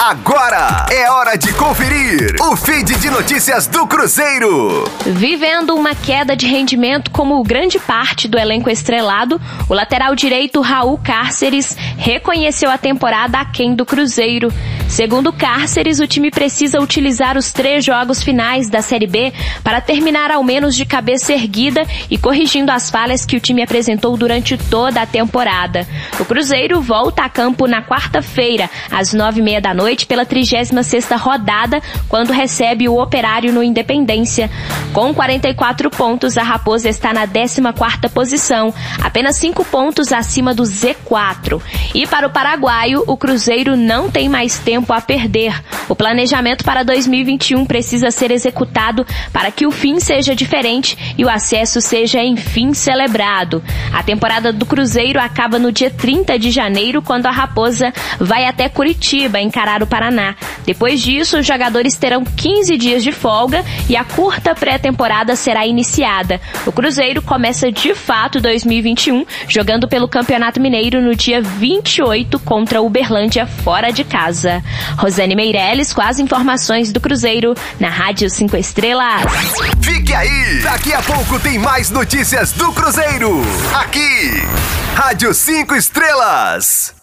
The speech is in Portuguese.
Agora é hora de conferir o feed de notícias do Cruzeiro. Vivendo uma queda de rendimento como grande parte do elenco estrelado, o lateral direito Raul Cárceres reconheceu a temporada aquém do Cruzeiro. Segundo Cárceres, o time precisa utilizar os três jogos finais da Série B para terminar ao menos de cabeça erguida e corrigindo as falhas que o time apresentou durante toda a temporada. O Cruzeiro volta a campo na quarta-feira, às nove e meia da noite, pela 36 sexta rodada, quando recebe o Operário no Independência. Com 44 pontos, a Raposa está na 14 quarta posição, apenas cinco pontos acima do Z4. E para o paraguaio, o Cruzeiro não tem mais tempo a perder. O planejamento para 2021 precisa ser executado para que o fim seja diferente e o acesso seja enfim celebrado. A temporada do Cruzeiro acaba no dia 30 de janeiro, quando a Raposa vai até Curitiba encarar o Paraná. Depois disso, os jogadores terão 15 dias de folga e a curta pré-temporada será iniciada. O Cruzeiro começa de fato 2021 jogando pelo Campeonato Mineiro no dia 28 contra o Uberlândia fora de casa. Rosane Meirelles com as informações do Cruzeiro na Rádio 5 Estrelas. Fique aí! Daqui a pouco tem mais notícias do Cruzeiro. Aqui, Rádio 5 Estrelas.